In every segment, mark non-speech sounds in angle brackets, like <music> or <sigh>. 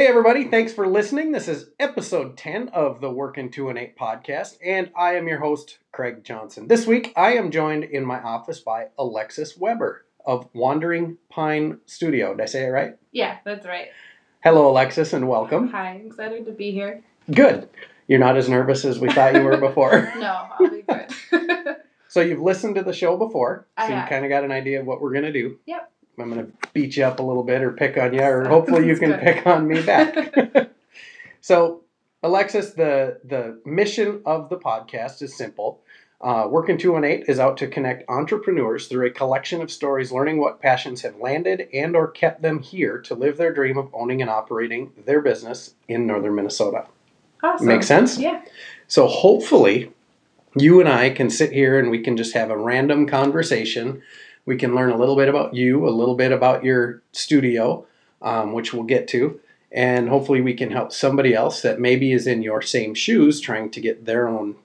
Hey, everybody, thanks for listening. This is episode 10 of the Working 2 and 8 podcast, and I am your host, Craig Johnson. This week, I am joined in my office by Alexis Weber of Wandering Pine Studio. Did I say it right? Yeah, that's right. Hello, Alexis, and welcome. Hi, I'm excited to be here. Good. You're not as nervous as we thought you were <laughs> before. no, I'll be good. <laughs> so, you've listened to the show before, I so you kind of got an idea of what we're going to do. Yep. I'm going to beat you up a little bit or pick on you, or hopefully you <laughs> can good. pick on me back. <laughs> <laughs> so, Alexis, the the mission of the podcast is simple. Uh, Working 218 is out to connect entrepreneurs through a collection of stories, learning what passions have landed and or kept them here to live their dream of owning and operating their business in northern Minnesota. awesome. Make sense? Yeah. So hopefully, you and I can sit here and we can just have a random conversation. We can learn a little bit about you, a little bit about your studio, um, which we'll get to, and hopefully we can help somebody else that maybe is in your same shoes trying to get their own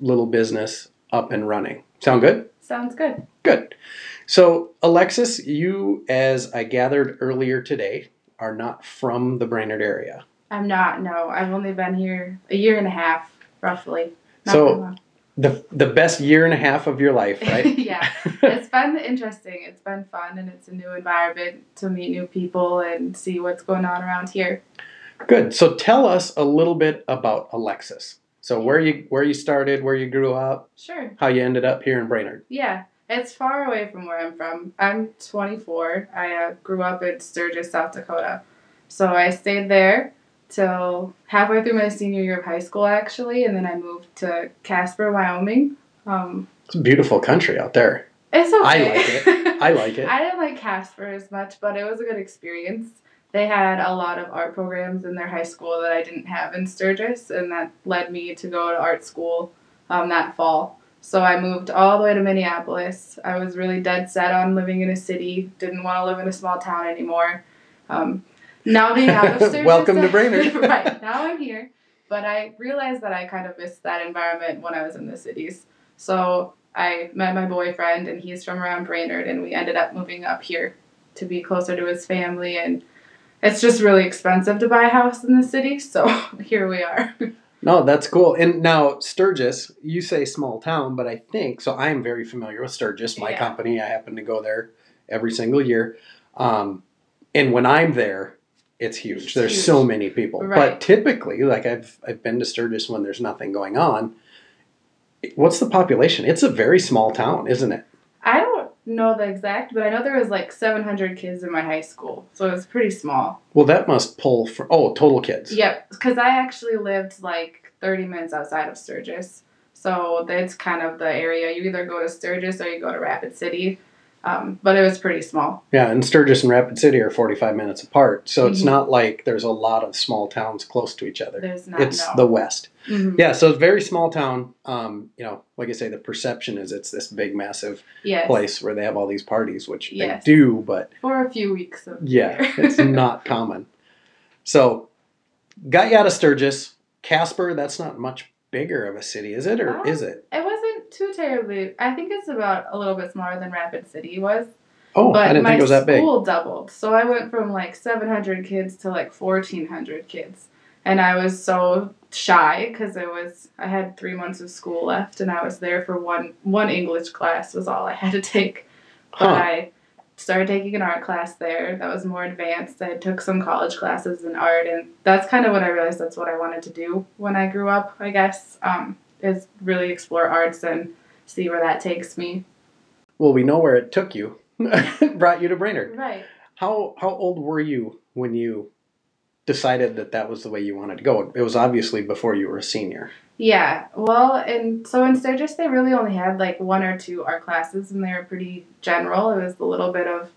little business up and running. Sound good? Sounds good. Good. So, Alexis, you, as I gathered earlier today, are not from the Brainerd area. I'm not, no. I've only been here a year and a half, roughly. Not So- long. The, the best year and a half of your life, right? <laughs> yeah. It's been interesting. It's been fun and it's a new environment to meet new people and see what's going on around here. Good. So tell us a little bit about Alexis. So where you where you started, where you grew up, Sure. how you ended up here in Brainerd. Yeah. It's far away from where I'm from. I'm 24. I uh, grew up in Sturgis, South Dakota. So I stayed there till halfway through my senior year of high school, actually, and then I moved to Casper, Wyoming. Um, It's a beautiful country out there. it's I okay. like it. I like it. <laughs> I didn't like Casper as much, but it was a good experience. They had a lot of art programs in their high school that I didn't have in Sturgis, and that led me to go to art school um, that fall. So I moved all the way to Minneapolis. I was really dead set on living in a city, didn't want to live in a small town anymore. Um, now being out of Sturgis, Welcome to Brainerd. <laughs> right, now I'm here. But I realized that I kind of missed that environment when I was in the cities. So I met my boyfriend, and he's from around Brainerd, and we ended up moving up here to be closer to his family. And it's just really expensive to buy a house in the city, so <laughs> here we are. No, that's cool. And now Sturgis, you say small town, but I think so. I am very familiar with Sturgis, my Yeah. company. I happen to go there every single year. Um, and when I'm there, it's huge. It's there's huge. so many people. But typically, like I've I've been to Sturgis when there's nothing going on. What's the population? It's a very small town, isn't it? I don't know the exact, but I know there was like 700 kids in my high school, so it was pretty small. Well, that must pull for oh, total kids. Yep, because I actually lived like 30 minutes outside of Sturgis. So that's kind of the area. You either go to Sturgis or you go to Rapid City. Um, but it was pretty small. Yeah, and Sturgis and Rapid City are 45 minutes apart. So it's Mhm. not like there's a lot of small towns close to each other. There's not It's no. the West. Mhm. Yeah, so it's a very small town. Um, you know, like I say, the perception is it's this big, massive yes. place where they have all these parties, which Yes. they do, but For a few weeks of yeah, it's <laughs> not common. So, got you out of Sturgis. Casper, that's not much bigger of a city, is it, or Um, is it? It too terribly. I think it's about a little bit smaller than Rapid City was. Oh, but I didn't my think it was that big. school doubled. So I went from like 700 kids to like 1,400 kids. And I was so shy because it was I had three months of school left, and I was there for one one English class was all I had to take. But Huh. I started taking an art class there that was more advanced. I took some college classes in art, and that's kind of when I realized that's what I wanted to do when I grew up. I guess um, is really explore arts and see where that takes me. Well, we know where it took you. <laughs> Brought you to Brainerd. Right. How how old were you when you decided that that was the way you wanted to go? It was obviously before you were a senior. Yeah, well, and so in Sturgis, they really only had like one or two art classes, and they were pretty general. It was a little bit of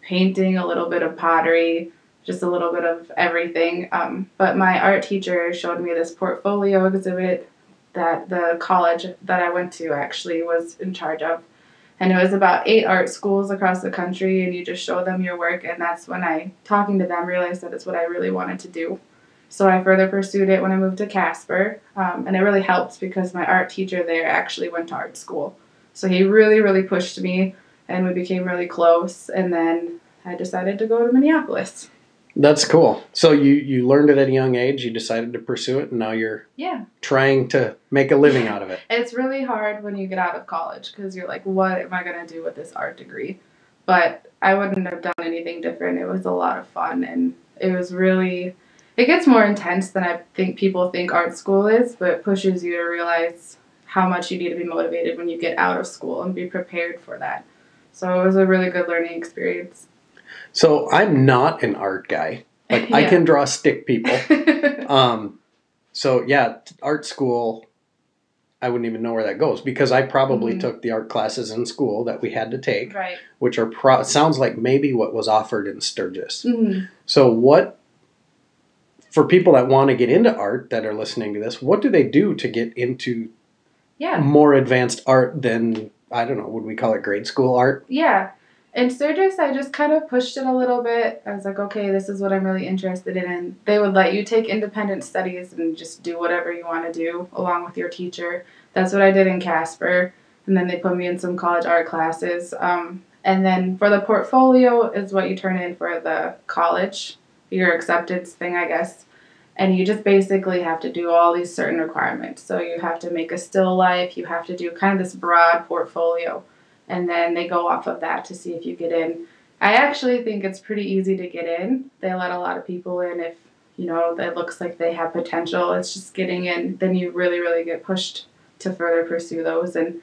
painting, a little bit of pottery, just a little bit of everything. Um, but my art teacher showed me this portfolio exhibit that the college that I went to actually was in charge of. And it was about eight art schools across the country, and you just show them your work. And that's when I, talking to them, realized that it's what I really wanted to do. So I further pursued it when I moved to Casper, um, and it really helped because my art teacher there actually went to art school. So he really, really pushed me, and we became really close. And then I decided to go to Minneapolis. That's cool. So you you learned it at a young age. You decided to pursue it, and now you're Yeah. trying to make a living out of it. It's really hard when you get out of college because you're like, what am I going to do with this art degree? But I wouldn't have done anything different. It was a lot of fun and it was really, it gets more intense than I think people think art school is, but it pushes you to realize how much you need to be motivated when you get out of school and be prepared for that. So it was a really good learning experience. So I'm not an art guy. Like I <laughs> can draw stick people. <laughs> Um, so yeah, art school. I wouldn't even know where that goes because I probably Mhm. took the art classes in school that we had to take, right. which are pro- sounds like maybe what was offered in Sturgis. Mhm. So what for people that want to get into art that are listening to this, what do they do to get into Yeah. more advanced art than I don't know, would we call it grade school art? Yeah. In Sturgis, I just kind of pushed it a little bit. I was like, okay, this is what I'm really interested in. They would let you take independent studies and just do whatever you want to do along with your teacher. That's what I did in Casper. And then they put me in some college art classes. Um, and then for the portfolio is what you turn in for the college, your acceptance thing, I guess. And you just basically have to do all these certain requirements. So you have to make a still life, you have to do kind of this broad portfolio and then they go off of that to see if you get in. I actually think it's pretty easy to get in. They let a lot of people in if you know it looks like they have potential. It's just getting in. Then you really, really get pushed to further pursue those. And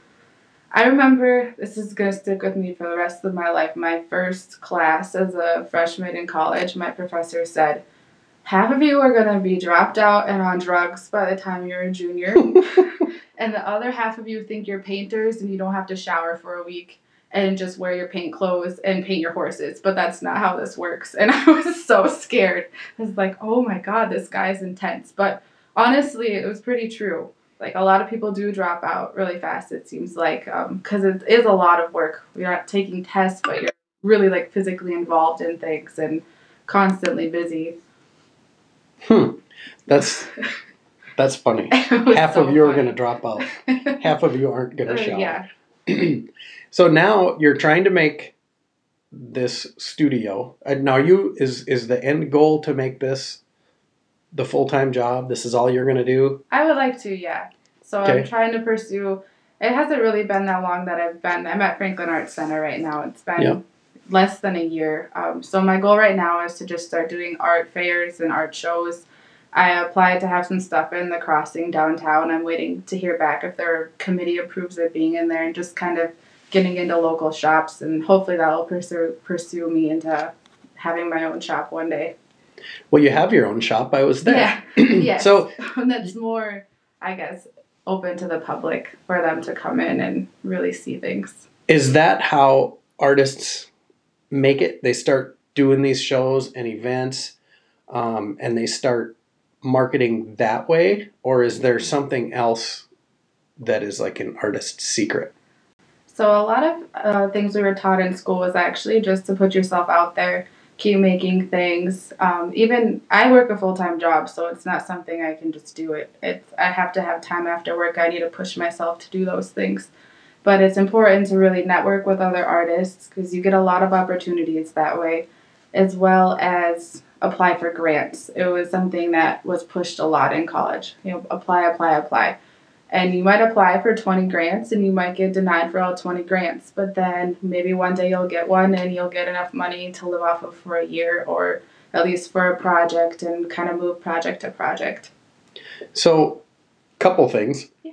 I remember this is gonna stick with me for the rest of my life. My first class as a freshman in college, my professor said, "Half of you are gonna be dropped out and on drugs by the time you're a junior." <laughs> and the other half of you think you're painters and you don't have to shower for a week and just wear your paint clothes and paint your horses. But that's not how this works. And <laughs> I was so scared. I was like, oh my God, this guy's intense. But honestly, it was pretty true. Like a lot of people do drop out really fast, it seems like, um, because it is a lot of work. You're not taking tests, but you're really like physically involved in things and constantly busy. Hmm. That's that's funny. <laughs> Half so of you are going to drop out. <laughs> Half of you aren't going Uh, to shower. yeah. <clears throat> so now you're trying to make this studio. Uh, now you is is the end goal to make this the full time job? This is all you're going to do? I would like to, yeah. So Okay. I'm trying to pursue. It hasn't really been that long that I've been. I'm at Franklin Arts Center right now. It's been Yeah. Less than a year. Um, so my goal right now is to just start doing art fairs and art shows. I applied to have some stuff in the crossing downtown. I'm waiting to hear back if their committee approves it being in there and just kind of getting into local shops and hopefully that'll pursue pursue me into having my own shop one day. Well, you have your own shop. I was there. Yeah. <clears throat> yes. So <laughs> that's more, I guess, open to the public for them to come in and really see things. is that how artists make it? They start doing these shows and events, um, and they start marketing that way, or is there something else that is like an artist's secret? So a lot of uh, things we were taught in school was actually just to put yourself out there, keep making things. Um, even I work a full time job, so it's not something I can just do it. It's I have to have time after work. I need to push myself to do those things. But it's important to really network with other artists because you get a lot of opportunities that way, as well as apply for grants. It was something that was pushed a lot in college. You know, apply, apply, apply and you might apply for 20 grants and you might get denied for all 20 grants but then maybe one day you'll get one and you'll get enough money to live off of for a year or at least for a project and kind of move project to project So, couple things. Yeah.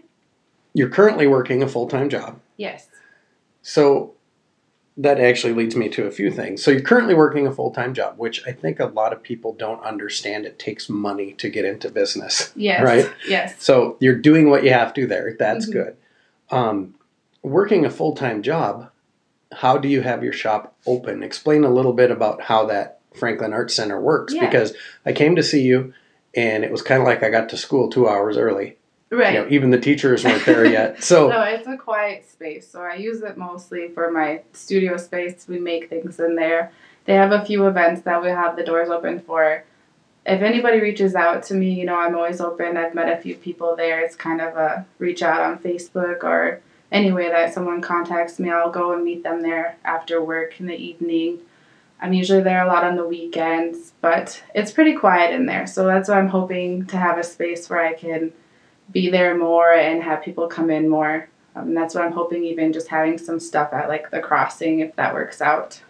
You're currently working a full time job. Yes So that actually leads me to a few things. So you're currently working a full time job, which I think a lot of people don't understand. It takes money to get into business. yes Right. yes So you're doing what you have to there. That's Mhm. good. Um, working a full time job, how do you have your shop open? Explain a little bit about how that Franklin Arts Center works Yeah. because I came to see you and it was kind of like I got to school two hours early. Right You know, even the teachers weren't there yet. <laughs> So no it's a quiet space so i use it mostly for my studio space. We make things in there. They have a few events that we have the doors open for. If anybody reaches out to me you know i'm always open. I've met a few people there. It's kind of a reach out on facebook or any way that someone contacts me i'll go and meet them there after work in the evening. I'm usually there a lot on the weekends, but it's pretty quiet in there. So that's why I'm hoping to have a space where I can be there more and have people come in more. Um, and that's what I'm hoping, even just having some stuff at like the crossing, if that works out,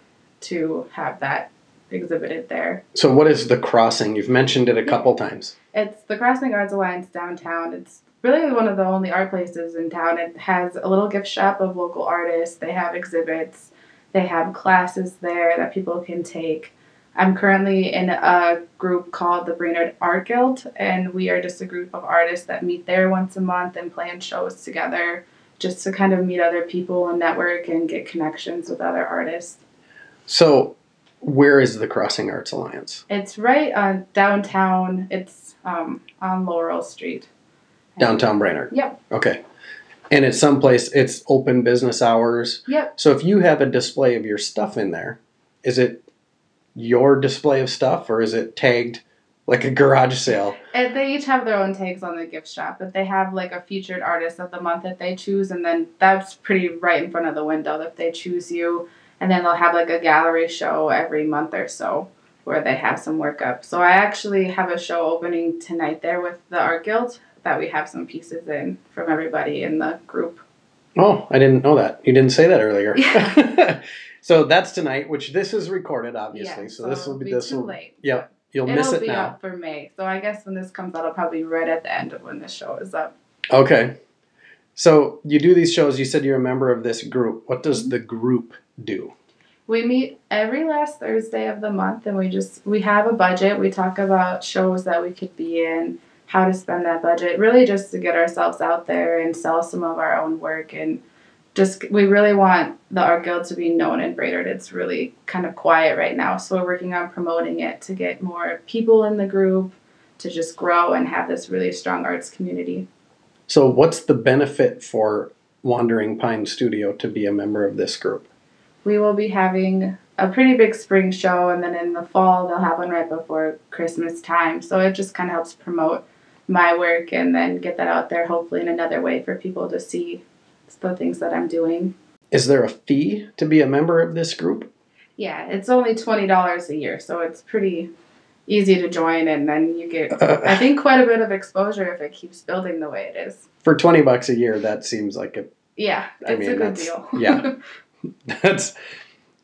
to have that exhibited there. So, what is the crossing? You've mentioned it a couple times. It's the Crossing Arts Alliance downtown. It's really one of the only art places in town. It has a little gift shop of local artists. They have exhibits. They have classes there that people can take. I'm currently in a group called the Brainerd Art Guild, and we are just a group of artists that meet there once a month and plan shows together just to kind of meet other people and network and get connections with other artists. So, where is the Crossing Arts Alliance? It's right on downtown. It's um, on Laurel Street. Downtown Brainerd. Yep. Okay. And it's someplace, it's open business hours. Yep. So, if you have a display of your stuff in there, is it your display of stuff or is it tagged like a garage sale? And they each have their own tags on the gift shop, but they have like a featured artist of the month that they choose, and then that's pretty right in front of the window if they choose you. And then they'll have like a gallery show every month or so where they have some work up. So I actually have a show opening tonight there with the Art Guild that we have some pieces in from everybody in the group. Oh, I didn't know that. You didn't say that earlier. Yeah. <laughs> <laughs> so that's tonight, which this is recorded, obviously. Yeah, so, this will it'll be this too will. late. Yep, you'll miss it be now. up for May. So I guess when this comes out, it'll probably be right at the end of when this show is up. Okay. So you do these shows. You said you're a member of this group. What does mm-hmm. the group do? We meet every last Thursday of the month and we just we have a budget. We talk about shows that we could be in, how to spend that budget, really just to get ourselves out there and sell some of our own work and just we really want the art guild to be known in Brainerd. It's really kind of quiet right now, so we're working on promoting it to get more people in the group to just grow and have this really strong arts community. So what's the benefit for Wandering Pine Studio to be a member of this group? we will be having a pretty big spring show and then in the fall they'll have one right before christmas time so it just kind of helps promote my work and then get that out there hopefully in another way for people to see the things that i'm doing Is there a fee to be a member of this group? yeah it's only $20 a year so it's pretty easy to join and then you get i think quite a bit of exposure if it keeps building the way it is For 20 bucks a year, that seems like a yeah it's I a mean, good that's- deal yeah. <laughs> that's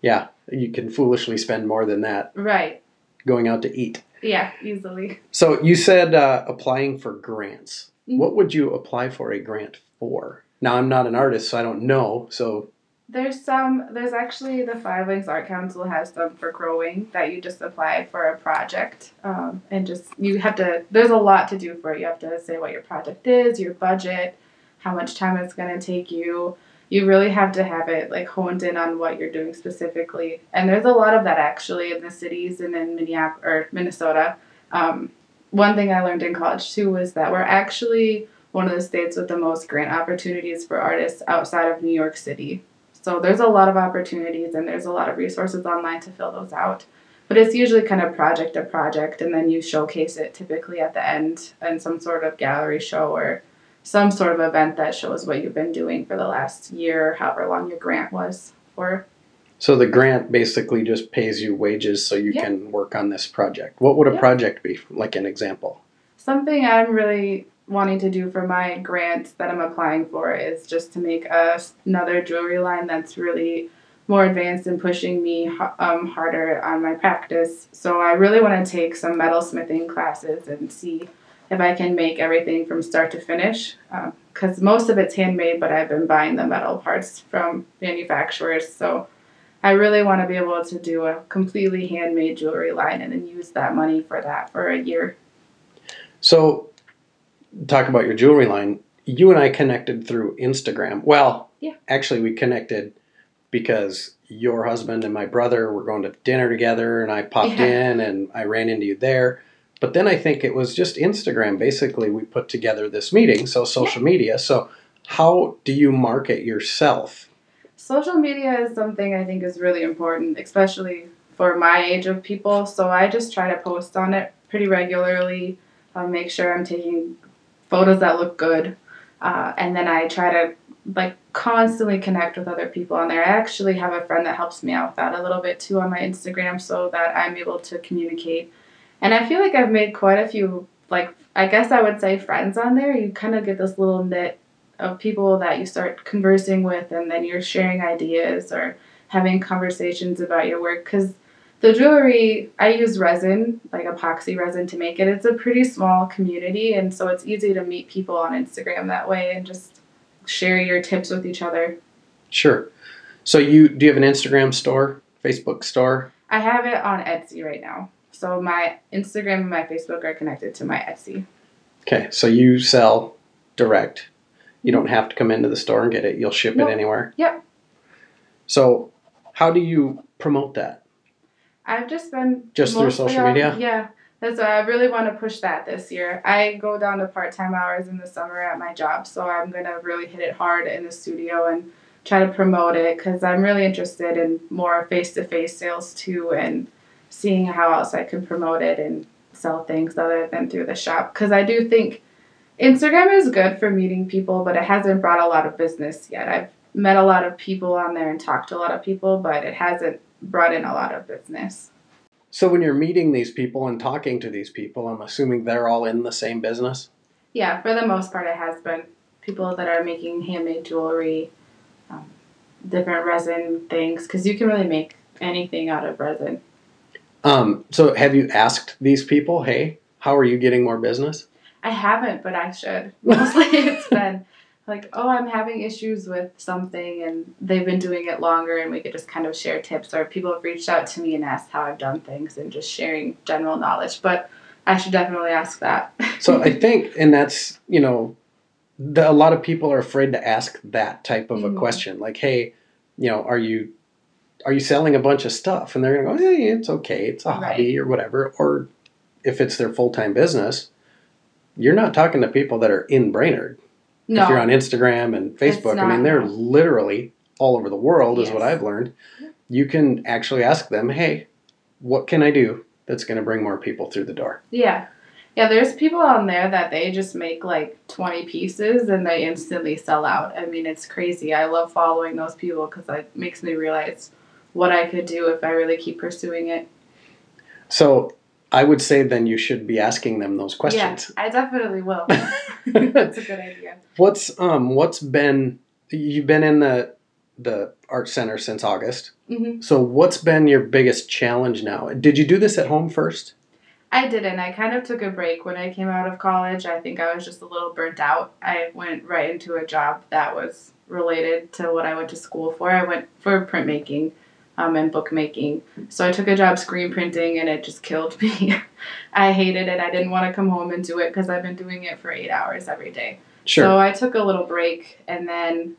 yeah, you can foolishly spend more than that right going out to eat. yeah easily So you said uh, applying for grants. Mhm. What would you apply for a grant for? Now I'm not an artist, so I don't know. So There's some. There's actually the Five Wings Art Council has some for growing that you just apply for a project, um, and just you have to. There's a lot to do for it. You have to say what your project is, your budget, how much time it's going to take you. You really have to have it like honed in on what you're doing specifically. And there's a lot of that actually in the cities and in Minneapolis or Minnesota. Um, one thing I learned in college too was that we're actually one of the states with the most grant opportunities for artists outside of New York City. So there's a lot of opportunities and there's a lot of resources online to fill those out. But it's usually kind of project to project and then you showcase it typically at the end in some sort of gallery show or some sort of event that shows what you've been doing for the last year, however long your grant was for. so the grant basically just pays you wages so you Yeah. can work on this project. What would a Yeah. project be? Like an example. Something I'm really wanting to do for my grant that I'm applying for is just to make a, another jewelry line that's really more advanced and pushing me um, harder on my practice. So I really want to take some metalsmithing classes and see if I can make everything from start to finish. Because most of it's handmade, but I've been buying the metal parts from manufacturers. So I really want to be able to do a completely handmade jewelry line and then use that money for that for a year. So talk about your jewelry line. You and I connected through Instagram. Well, Yeah. actually we connected because your husband and my brother were going to dinner together and I popped Yeah. in and I ran into you there. But then I think it was just Instagram. Basically, we put together this meeting, so social media. So, how do you market yourself? Social media is something I think is really important, especially for my age of people. So I just try to post on it pretty regularly, uh, make sure I'm taking photos that look good, uh, and then I try to like constantly connect with other people on there. I actually have a friend that helps me out with that a little bit too on my Instagram so that I'm able to communicate. And I feel like I've made quite a few like I guess I would say friends on there. You kind of get this little knit of people that you start conversing with and then you're sharing ideas or having conversations about your work cuz the jewelry I use resin, like epoxy resin to make it. It's a pretty small community and so it's easy to meet people on Instagram that way and just share your tips with each other. Sure. So you do you have an Instagram store, Facebook store? I have it on Etsy right now. So my Instagram and my Facebook are connected to my Etsy. Okay, so you sell direct. You don't have to come into the store and get it. You'll ship Nope. it anywhere. Yep. So how do you promote that? I've just been Just through social on- media? Yeah, that's why I really want to push that this year. I go down to part time hours in the summer at my job, so I'm gonna really hit it hard in the studio and try to promote it because I'm really interested in more face to face sales too, and seeing how else I can promote it and sell things other than through the shop. Because I do think Instagram is good for meeting people, but it hasn't brought a lot of business yet. I've met a lot of people on there and talked to a lot of people, but it hasn't brought in a lot of business. So when you're meeting these people and talking to these people, I'm assuming they're all in the same business. Yeah, for the most part, it has been people that are making handmade jewelry, um, different resin things, because you can really make anything out of resin. Um, so have you asked these people, hey, how are you getting more business? I haven't, but I should. <laughs> Mostly it's been like, oh, I'm having issues with something, and they've been doing it longer, and we could just kind of share tips, or people have reached out to me and asked how I've done things, and just sharing general knowledge. But I should definitely ask that. <laughs> So I think, and that's, you know, the, a lot of people are afraid to ask that type of a Mhm. question. Like, hey, you know, are you are you selling a bunch of stuff? And they're gonna go, hey, it's okay, it's a hobby or whatever. Or if it's their full time business, you're not talking to people that are in Brainerd. No, If you're on Instagram and Facebook, I mean, they're literally all over the world, is what I've learned. You can actually ask them, hey, what can I do that's going to bring more people through the door? Yeah. Yeah, there's people on there that they just make like 20 pieces and they instantly sell out. I mean, it's crazy. I love following those people because it makes me realize what I could do if I really keep pursuing it. So I would say then you should be asking them those questions. Yeah, I definitely will. <laughs> That's a good idea. what's um what's been you've been in the the art center since August. hmm So what's been your biggest challenge now? Did you do this at home first? I didn't. I kind of took a break when I came out of college. I think I was just a little burnt out. I went right into a job that was related to what I went to school for. I went for printmaking um, and bookmaking. So I took a job screen printing and it just killed me. <laughs> I hated it. I didn't want to come home and do it because I've been doing it for eight hours every day. Sure. So I took a little break and then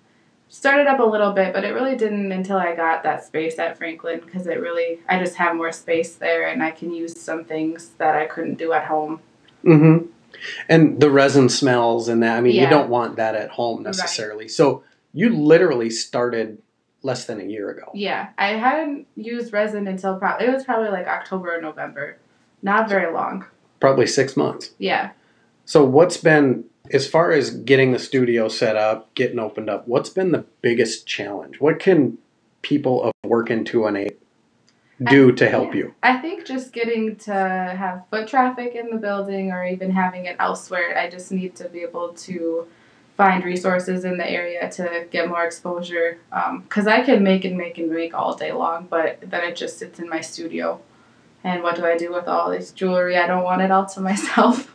started up a little bit, but it really didn't until I got that space at Franklin because it really, I just have more space there and I can use some things that I couldn't do at home. Mm-hmm. And the resin smells and that. I mean, you don't want that at home necessarily. So you literally started less than a year ago. Yeah, I hadn't used resin until probably, it was probably like October or November. Not very long. Probably six months. Yeah. So what's been as far as getting the studio set up, getting opened up, what's been the biggest challenge? What can people of working two and eight do to help you? I think just getting to have foot traffic in the building or even having it elsewhere, I just need to be able to find resources in the area to get more exposure. Because I can make and make and make all day long, but then it just sits in my studio. And what do I do with all this jewelry? I don't want it all to <laughs> myself.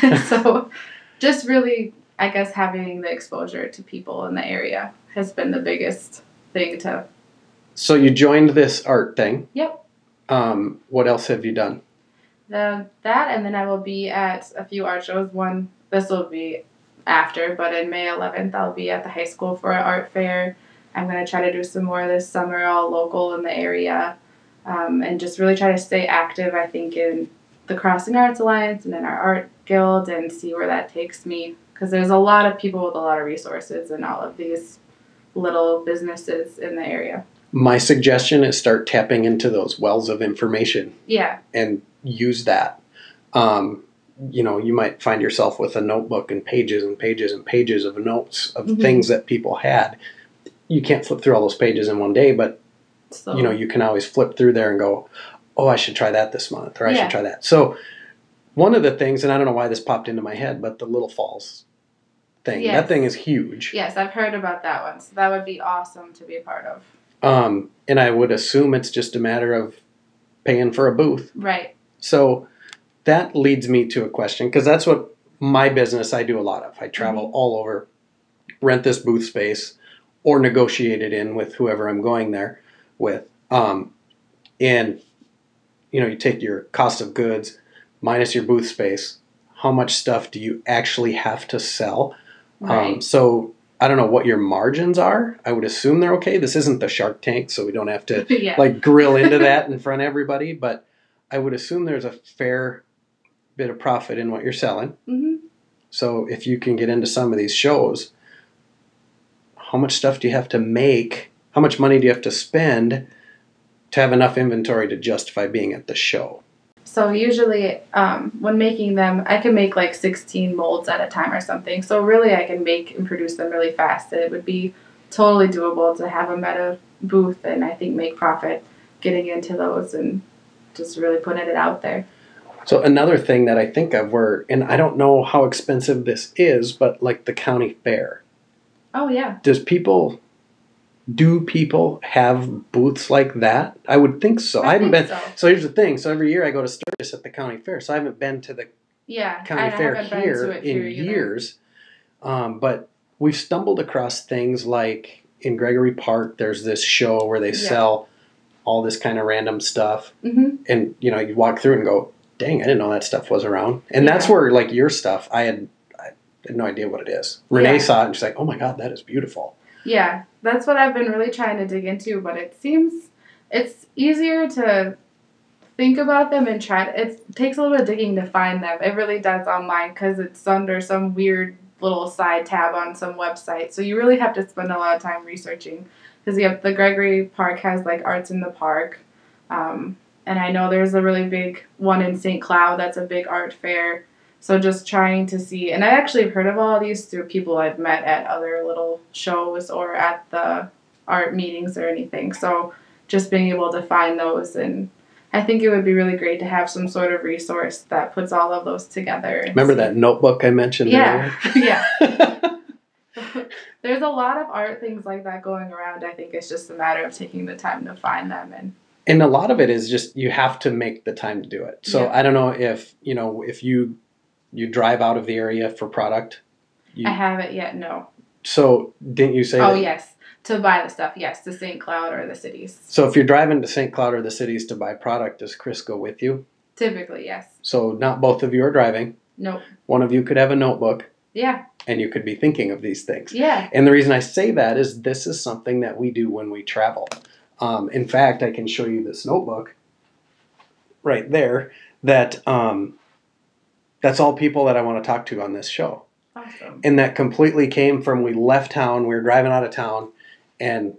<laughs> so just really, I guess, having the exposure to people in the area has been the biggest thing to. So you joined this art thing. Yep. Um, what else have you done? the that and then I will be at a few art shows. One this will be after, but in May 11th I'll be at the high school for an art fair. I'm gonna try to do some more this summer, all local in the area, um, and just really try to stay active. I think in the Crossing Arts Alliance and in our art guild, and see where that takes me. Because there's a lot of people with a lot of resources in all of these little businesses in the area. My suggestion is start tapping into those wells of information Yeah, and use that. Um, you know, you might find yourself with a notebook and pages and pages and pages of notes of Mhm. things that people had. You can't flip through all those pages in one day, but So you know, you can always flip through there and go, "Oh, I should try that this month," or "I Yeah. should try that." So, one of the things, and I don't know why this popped into my head, but the Little Falls thing. Yes. That thing is huge. yes, I've heard about that one. So that would be awesome to be a part of. Um, and I would assume it's just a matter of paying for a booth. Right. So that leads me to a question because that's what my business I do a lot of. I travel all over, rent this booth space, or negotiate it in with whoever I'm going there with. Um, and you know, you take your cost of goods minus your booth space. How much stuff do you actually have to sell? Right. Um, so I don't know what your margins are. I would assume they're okay. This isn't the Shark Tank, so we don't have to <laughs> yeah. like grill into <laughs> that in front of everybody. But I would assume there's a fair bit of profit in what you're selling. hmm So if you can get into some of these shows, how much stuff do you have to make? How much money do you have to spend to have enough inventory to justify being at the show? So usually, um, when making them, I can make like 16 molds at a time or something. So really, I can make and produce them really fast. It would be totally doable to have them at a booth and I think make profit getting into those and just really putting it out there. So another thing that I think of where, and I don't know how expensive this is, but like the county fair. Oh yeah, Does people do people have booths like that? I would think so. I, haven't think been. So. So here's the thing. So every year I go to Sturgis at the county fair. So I haven't been to the Yeah, county I fair haven't here in here years. Um, but we've stumbled across things like in Gregory Park. There's this show where they Yeah. sell all this kind of random stuff, hmm and you know you walk through and go, "Dang, I didn't know that stuff was around." And that's where like your stuff, I had. I had no idea what it is. Renee Yeah. saw it and she's like, "Oh my god, that is beautiful." Yeah, that's what I've been really trying to dig into, but it seems it's easier to think about them and try. To, it takes a little bit of digging to find them. It really does online because it's under some weird little side tab on some website. So you really have to spend a lot of time researching because you have the Gregory Park has like arts in the park, um, and I know there's a really big one in St. Cloud that's a big art fair. So just trying to see, and I actually have heard of all these through people I've met at other little shows or at the art meetings or anything. So just being able to find those, and I think it would be really great to have some sort of resource that puts all of those together. Remember see- that notebook I mentioned Yeah, <laughs> yeah. <laughs> There's a lot of art things like that going around. I think it's just a matter of taking the time to find them and and a lot of it is just you have to make the time to do it. So Yeah. I don't know if you know if you you drive out of the area for product. You, I haven't yet. No. so didn't you say? Oh that- yes, to buy the stuff. Yes, to St. Cloud or the cities. So if you're driving to St. Cloud or the cities to buy product, does Chris go with you? Typically, yes. So not both of you are driving. Nope. One of you could have a notebook, Yeah. and you could be thinking of these things. Yeah. And the reason I say that is this is something that we do when we travel. Um, in fact, I can show you this notebook right there. That um, that's all people that I want to talk to on this show, Awesome. and that completely came from we left town. We were driving out of town, and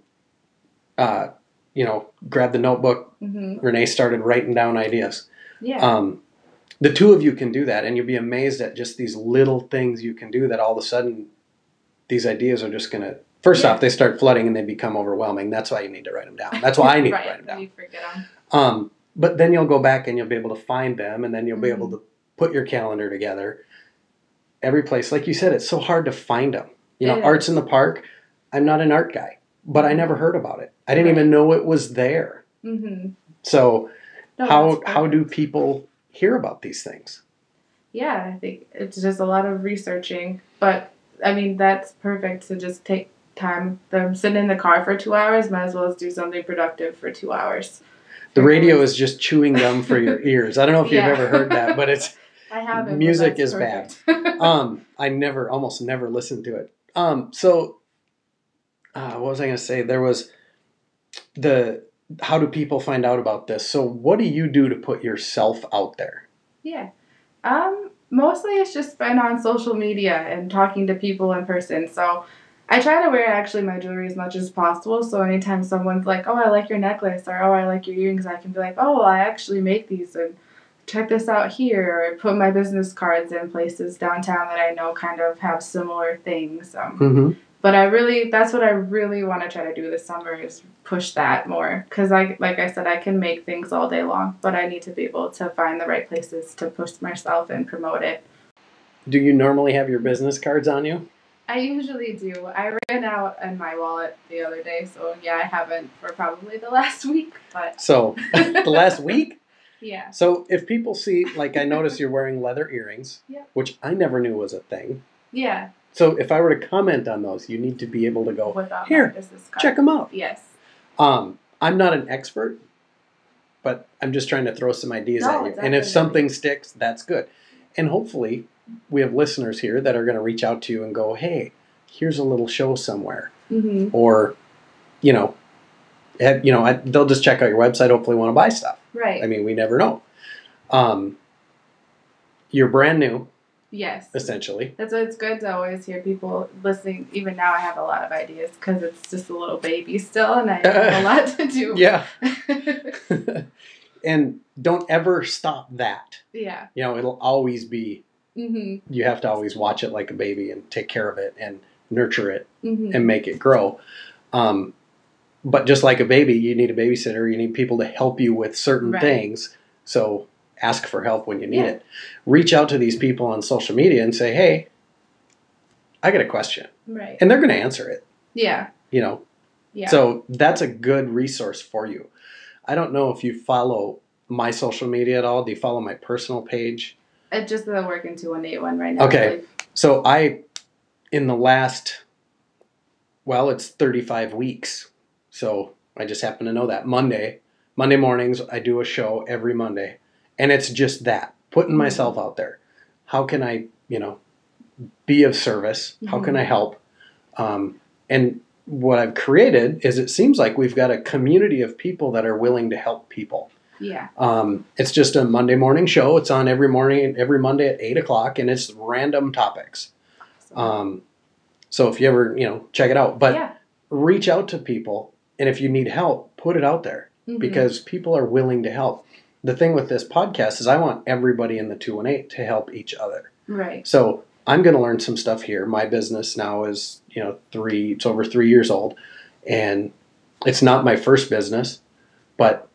uh, you know, grabbed the notebook. hmm Renee started writing down ideas. Yeah. Um, the two of you can do that, and you'll be amazed at just these little things you can do that all of a sudden these ideas are just going to. First Yeah. off, they start flooding and they become overwhelming. That's why you need to write them down. That's why I need right. to write them down. You forget them. Um, but then you'll go back and you'll be able to find them, and then you'll be able to put your calendar together. Every place, like you said, it's so hard to find them. You know, It arts is. in the park. I'm not an art guy, but I never heard about it. I didn't Right. even know it was there. Mm-hmm. So No, how how do people hear about these things? Yeah, I think it's just a lot of researching, but I mean that's perfect to just take time. I'm sitting in the car for two hours, might as well as do something productive for two hours. The radio is just chewing gum for your <laughs> ears. I don't know if you've ever heard that, but it's <laughs> I haven't. Music is bad. <laughs> um I never almost never listened to it. Um so uh, what was I going to say? There was the how do people find out about this? So what do you do to put yourself out there? Yeah. Um, mostly it's just been on social media and talking to people in person. So I try to wear actually my jewelry as much as possible. So anytime someone's like, "Oh, I like your necklace," or "Oh, I like your earrings," I can be like, "Oh, I actually make these," and check this out here, or put my business cards in places downtown that I know kind of have similar things. Um, Mm-hmm. but I really, that's what I really want to try to do this summer is push that more. Cause I, like I said, I can make things all day long, but I need to be able to find the right places to push myself and promote it. Do you normally have your business cards on you? I usually do. I ran out in my wallet the other day, so yeah, I haven't for probably the <laughs> last week, but So <laughs> the last week. yeah. So if people see, like, I notice you're wearing leather earrings, <laughs> Yeah. which I never knew was a thing. Yeah. So if I were to comment on those, you need to be able to go Without Here, my business card. check them out. Yes. Um, I'm not an expert, but I'm just trying to throw some ideas No, at you. And if something sticks, that's good. And hopefully, we have listeners here that are going to reach out to you and go, "Hey, here's a little show somewhere," Mm-hmm. or, you know, have, you know, I, they'll just check out your website. Hopefully, want to buy stuff. Right. I mean, we never know. Um, you're brand new, yes. essentially. That's why it's good to always hear people listening. Even now, I have a lot of ideas because it's just a little baby still, and I have a <laughs> lot to do. Yeah. <laughs> <laughs> and don't ever stop that. yeah. You know, it'll always be Mm-hmm. you have to always watch it like a baby and take care of it and nurture it Mm-hmm. and make it grow. Um, but just like a baby, you need a babysitter. You need people to help you with certain Right. things. So ask for help when you need Yeah. it. Reach out to these people on social media and say, "Hey, I got a question," right. and they're going to answer it. Yeah. You know, Yeah. so that's a good resource for you. I don't know if you follow my social media at all. Do you follow my personal page? It's just the working two one eight one right now. Okay. So I, in the last, well, it's 35 weeks. So I just happen to know that Monday, Monday mornings, I do a show every Monday. And it's just that putting mm-hmm. myself out there. How can I, you know, be of service? How can I mm-hmm. help? Um, and what I've created is it seems like we've got a community of people that are willing to help people. Yeah. Um, it's just a Monday morning show. It's on every morning, every Monday at eight o'clock, and it's random topics. So, Um, so if you ever, you know, check it out. But yeah. reach out to people, and if you need help, put it out there Mhm. because people are willing to help. The thing with this podcast is I want everybody in the two and eight to help each other. right. So I'm going to learn some stuff here. My business now is, you know, three. It's over three years old, and it's not my first business, but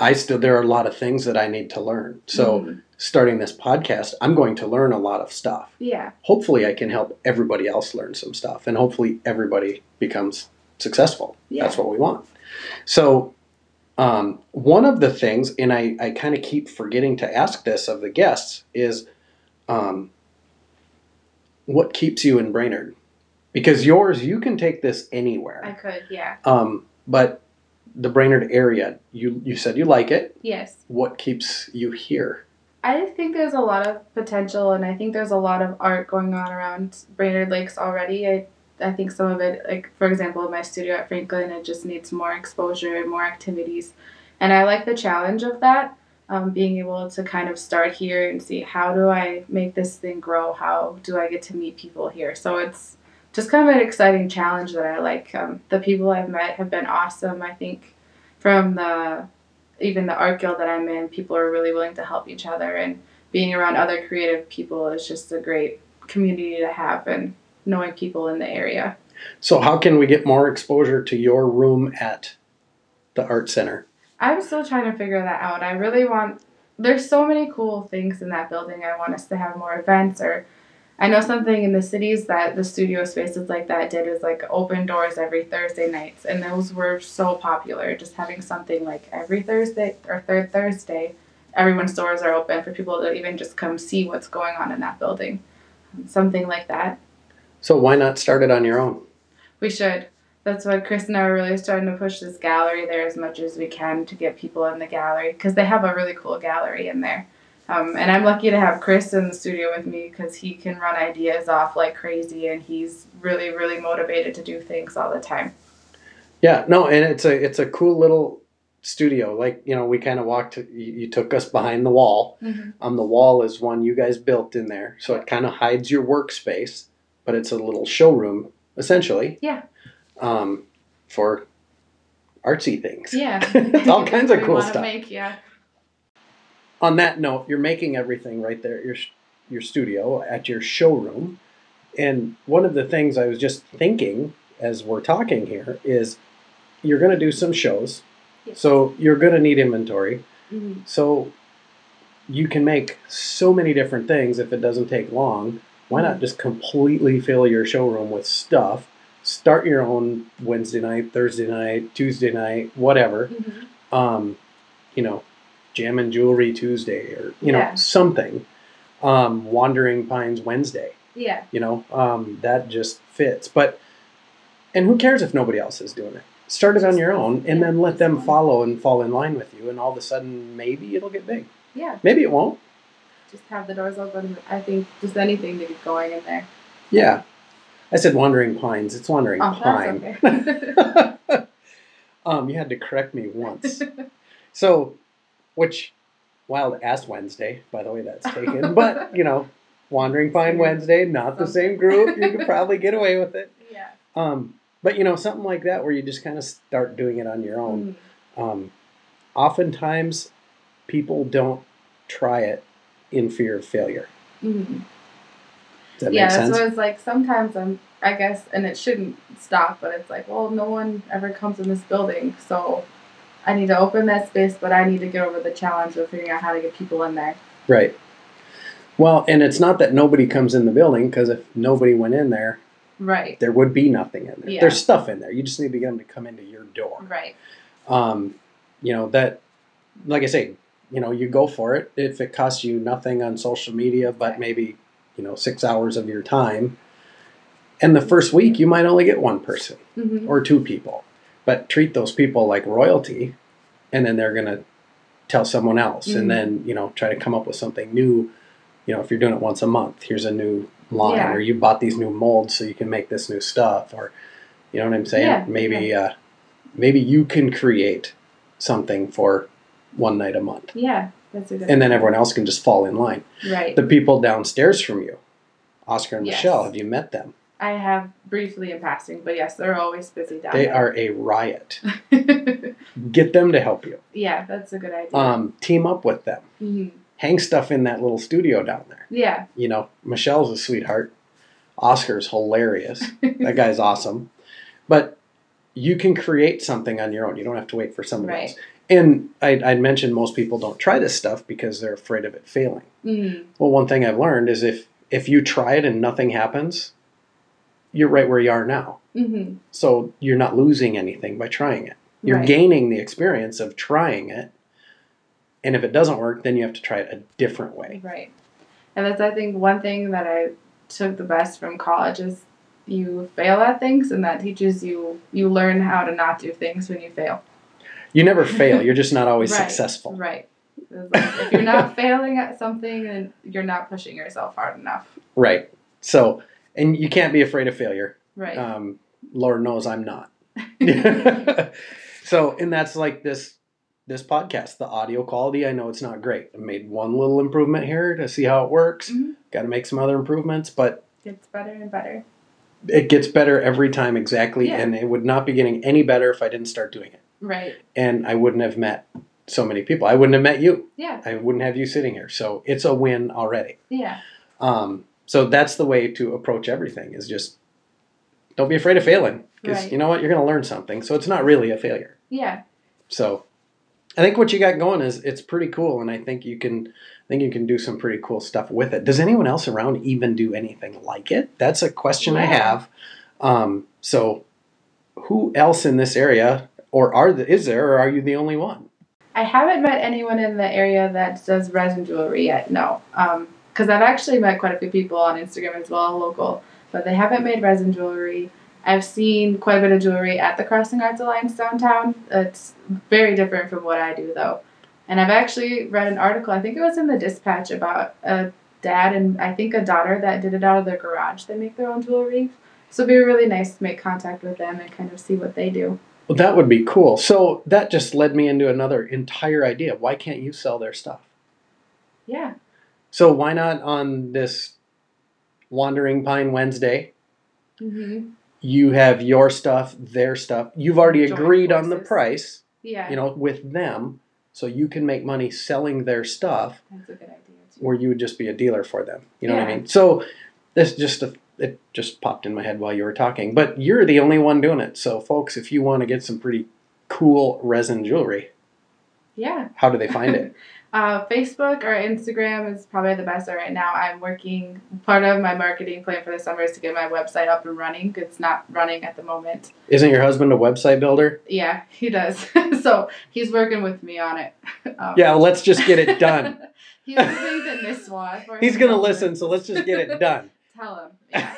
I still there are a lot of things that I need to learn. So Mhm. starting this podcast, I'm going to learn a lot of stuff. yeah. Hopefully, I can help everybody else learn some stuff, and hopefully, everybody becomes successful. Yeah. That's what we want. So, um, one of the things, and I, I kind of keep forgetting to ask this of the guests, is um, what keeps you in Brainerd? Because yours, you can take this anywhere. I could. Yeah. Um, but the Brainerd area, you you said you like it. Yes. What keeps you here? I think there's a lot of potential, and I think there's a lot of art going on around Brainerd Lakes already. I, I think some of it, like for example, my studio at Franklin, it just needs more exposure and more activities, and I like the challenge of that. Um, being able to kind of start here and see how do I make this thing grow? How do I get to meet people here? So it's just kind of an exciting challenge that I like. Um, the people I've met have been awesome. I think from the even the art guild that I'm in, people are really willing to help each other, and being around other creative people is just a great community to have, and knowing people in the area. So, how can we get more exposure to your room at the art center? I'm still trying to figure that out. I really want. There's so many cool things in that building. I want us to have more events, or I know something in the cities that the studio spaces like that did is like open doors every Thursday nights, and those were so popular. Just having something like every Thursday or third Thursday, everyone's doors are open for people to even just come see what's going on in that building. Something like that. So, why not start it on your own? We should. That's why Chris and I are really starting to push this gallery there as much as we can to get people in the gallery because they have a really cool gallery in there. Um, and I'm lucky to have Chris in the studio with me because he can run ideas off like crazy and he's really, really motivated to do things all the time. Yeah, no, and it's a it's a cool little studio. Like you know, we kind of walked. You, you took us behind the wall. Mm-hmm. Um, the wall is one you guys built in there, so it kind of hides your workspace, but it's a little showroom essentially. Yeah. Um, for artsy things. Yeah. <laughs> All kinds of <laughs> cool stuff. Make, yeah. On that note, you're making everything right there at your your studio at your showroom. And one of the things I was just thinking as we're talking here is you're going to do some shows. Yes. So you're going to need inventory. Mhm. So you can make so many different things if it doesn't take long. Why not just completely fill your showroom with stuff? Start your own Wednesday night, Thursday night, Tuesday night, whatever. Mhm. Um, you know, Jam and Jewelry Tuesday or, you know, Yeah. something. Um, Wandering Pines Wednesday, Yeah. you know, um, that just fits. But, and who cares if nobody else is doing it? Start it on your own and then let them follow and fall in line with you. And all of a sudden, maybe it'll get big. Yeah. Maybe it won't. Just have the doors open. I think just anything to get going in there. Yeah. I said Wandering Pines. It's Wandering Oh, Pine. okay. <laughs> um, you had to correct me once. <laughs> so, which Wild Ass Wednesday, by the way, that's taken. but <laughs> you know, Wandering Pine Wednesday, not the same group. You could probably get away with it. <laughs> yeah. Um, but you know, something like that where you just kind of start doing it on your own. Mhm. Um, oftentimes, people don't try it in fear of failure. Mhm. Does that yeah, make sense? what it's like. Sometimes I'm, I guess, and it shouldn't stop, but it's like, well, no one ever comes in this building, so I need to open that space, but I need to get over the challenge of figuring out how to get people in there. Right. Well, and it's not that nobody comes in the building because if nobody went in there, Right. there would be nothing in there. Yeah. There's stuff in there. You just need to get them to come into your door. Right. Um, you know that, like I say, you know you go for it if it costs you nothing on social media, but Right. maybe you know six hours of your time. And the first week you might only get one person hmm or two people, but treat those people like royalty, and then they're gonna tell someone else, Mhm. and then you know try to come up with something new. You know, if you're doing it once a month, here's a new line, Yeah. or you bought these new molds so you can make this new stuff, or you know what I'm saying? Yeah, Maybe uh, maybe you can create something for one night a month, Yeah. That's a good. and then everyone else can just fall in line. Right. The people downstairs from you, Oscar and Yes. Michelle, have you met them? I have briefly in passing, but yes, they're always busy down there. They there. are a riot. <laughs> Get them to help you. yeah, that's a good idea. Um, team up with them. Mhm. Hang stuff in that little studio down there. Yeah. You know, Michelle's a sweetheart. Oscar's hilarious. <laughs> that guy's awesome. But you can create something on your own. You don't have to wait for somebody Right. else. And I, I'd mentioned most people don't try this stuff because they're afraid of it failing. Mhm. Well, one thing I've learned is if if you try it and nothing happens, you're right where you are now. Mhm. So you're not losing anything by trying it. You're Right. gaining the experience of trying it. And if it doesn't work, then you have to try it a different way. Right. And that's I think one thing that I took the best from college is you fail at things and that teaches you you learn how to not do things when you fail. You never fail. You're just <laughs> not always Right. successful. Right. Like, if you're not <laughs> failing at something then you're not pushing yourself hard enough. Right. So, and you can't be afraid of failure. Right. Um, Lord knows I'm not. <laughs> <laughs> so, and that's like this this podcast, the audio quality. I know it's not great. I made one little improvement here to see how it works. Mhm. Got to make some other improvements, but Gets better and better. it gets better every time exactly. Yeah. And it would not be getting any better if I didn't start doing it. Right. And I wouldn't have met so many people. I wouldn't have met you. Yeah. I wouldn't have you sitting here. So it's a win already. Yeah. Um, so that's the way to approach everything is just don't be afraid of failing because Right. you know what you're going to learn something. So it's not really a failure. Yeah. So I think what you got going is it's pretty cool, and I think you can I think you can do some pretty cool stuff with it. Does anyone else around even do anything like it? That's a question I have. Um, so who else in this area, or are the, is there, or are you the only one? I haven't met anyone in the area that does resin jewelry yet. No, because I've actually met quite a few people on Instagram as well, local, but they haven't made resin jewelry. I've seen quite a bit of jewelry at the Crossing Arts Alliance downtown. It's very different from what I do, though. And I've actually read an article. I think it was in the Dispatch about a dad and I think a daughter that did it out of their garage. They make their own jewelry, so it'd be really nice to make contact with them and kind of see what they do. Well, that would be cool. So that just led me into another entire idea. Why can't you sell their stuff? Yeah. So why not on this Wandering Pine Wednesday? Mm-hmm. You have your stuff, their stuff. You've already Join agreed on the price, Yeah. you know, with them. so you can make money selling their stuff That's a good idea too. where you would just be a dealer for them. You know what I mean? So this just a, it just popped in my head while you were talking. But you're the only one doing it. So folks, if you want to get some pretty cool resin jewelry, Yeah. how do they find it? <laughs> Uh, Facebook or Instagram is probably the best right now. I'm working, part of my marketing plan for the summer is to get my website up and running. It's not running at the moment. Isn't your husband a website builder? Yeah, he does. <laughs> so he's working with me on it. <laughs> Um, Yeah, let's just get it done. <laughs> he's moving to Nisswa. for He's gonna listen, so let's just get it done. Tell him.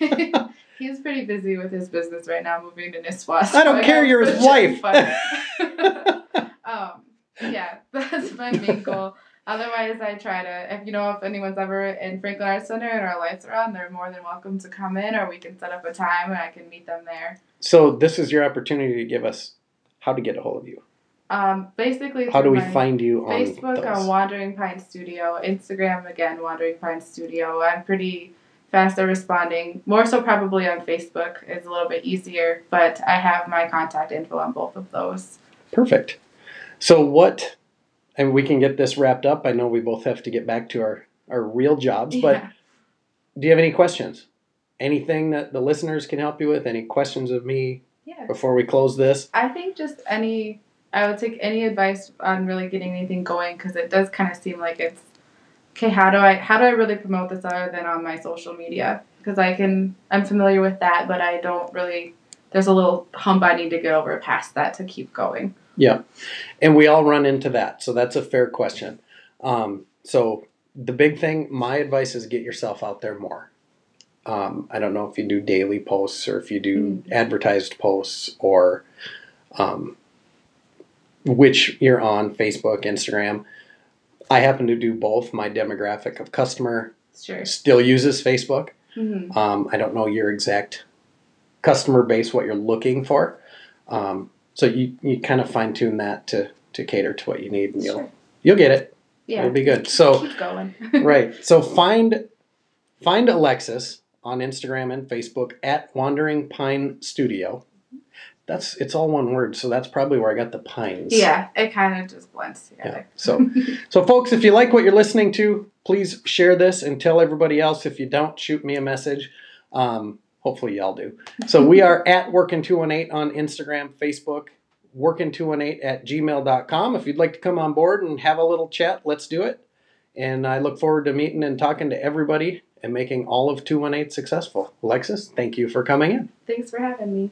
Yeah. he's pretty busy with his business right now, moving to Nisswa. I don't care, you're his wife. Yeah, <laughs> that's my main goal. Otherwise, I try to, if you know, if anyone's ever in Franklin Arts Center and our lights are on, they're more than welcome to come in, or we can set up a time and I can meet them there. So this is your opportunity to give us how to get a hold of you. Um, basically, How do we find you on Facebook those? on Wandering Pine Studio, Instagram again, Wandering Pine Studio. I'm pretty fast at responding. More so, probably on Facebook is a little bit easier, but I have my contact info on both of those. Perfect. So what? And we can get this wrapped up. I know we both have to get back to our our real jobs, but do you have any questions? Anything that the listeners can help you with? Any questions of me yeah. before we close this? I think just any, I would take any advice on really getting anything going because it does kind of seem like it's okay. How do I how do I really promote this other than on my social media? Because I can I'm familiar with that, but I don't really. There's a little hump I need to get over past that to keep going. Yeah, and we all run into that. So that's a fair question. Um, so the big thing, my advice is get yourself out there more. Um, I don't know if you do daily posts or if you do advertised posts or um, which you're on Facebook, Instagram. I happen to do both. My demographic of customer Sure. still uses Facebook. hmm Um, I don't know your exact customer base, what you're looking for. Um, so you, you kind of fine tune that to, to cater to what you need and you'll, Sure. you'll get it. Yeah. It'll be good. So, keep going. <laughs> <laughs> right. So find, find Alexis on Instagram and Facebook at Wandering Pine Studio. That's, it's all one word. So that's probably where I got the pines. yeah, it kind of just blends Yeah. together. So, <laughs> so folks, if you like what you're listening to, please share this and tell everybody else. If you don't, shoot me a message. Um, hopefully, y'all do. So we are at Workin218 on Instagram, Facebook, Workin218 at gmail.com. If you'd like to come on board and have a little chat, let's do it. And I look forward to meeting and talking to everybody and making all of 218 successful. Alexis, thank you for coming in. Thanks for having me.